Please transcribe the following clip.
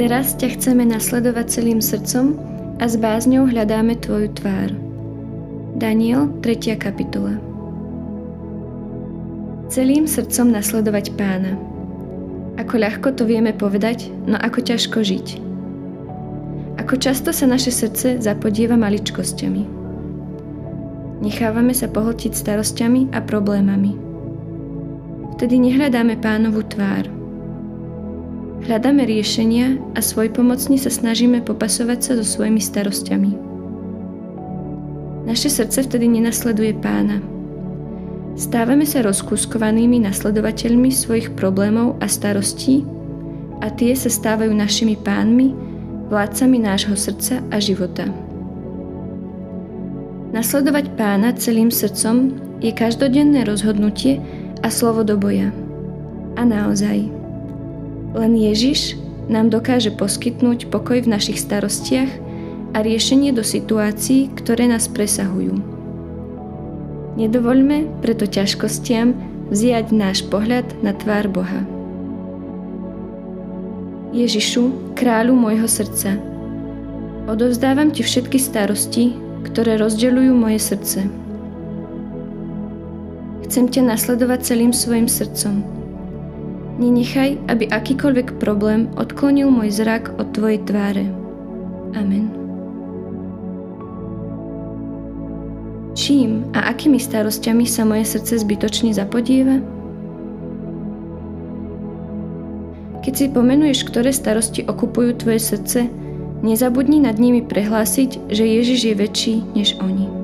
Teraz ťa chceme nasledovať celým srdcom a s bázňou hľadáme Tvoju tvár. Daniel, 3. kapitola Celým srdcom nasledovať pána. Ako ľahko to vieme povedať, no ako ťažko žiť. Ako často sa naše srdce zapodieva maličkosťami. Nechávame sa pohltiť starosťami a problémami. Vtedy nehľadáme pánovu tvár – Hľadáme riešenia a svojpomocne sa snažíme popasovať sa so svojimi starostiami. Naše srdce vtedy nenasleduje pána. Stávame sa rozkúskovanými nasledovateľmi svojich problémov a starostí a tie sa stávajú našimi pánmi, vládcami nášho srdca a života. Nasledovať pána celým srdcom je každodenné rozhodnutie a slovo do boja. A naozaj – len Ježiš nám dokáže poskytnúť pokoj v našich starostiach a riešenie do situácií, ktoré nás presahujú. Nedovoľme preto ťažkostiam vziať náš pohľad na tvár Boha. Ježišu, kráľu môjho srdca, odovzdávam Ti všetky starosti, ktoré rozdeľujú moje srdce. Chcem ťa nasledovať celým svojim srdcom, Nenechaj, aby akýkoľvek problém odklonil môj zrak od Tvojej tváre. Amen. Čím a akými starostiami sa moje srdce zbytočne zapodieva? Keď si pomenuješ, ktoré starosti okupujú tvoje srdce, nezabudni nad nimi prehlásiť, že Ježiš je väčší než oni.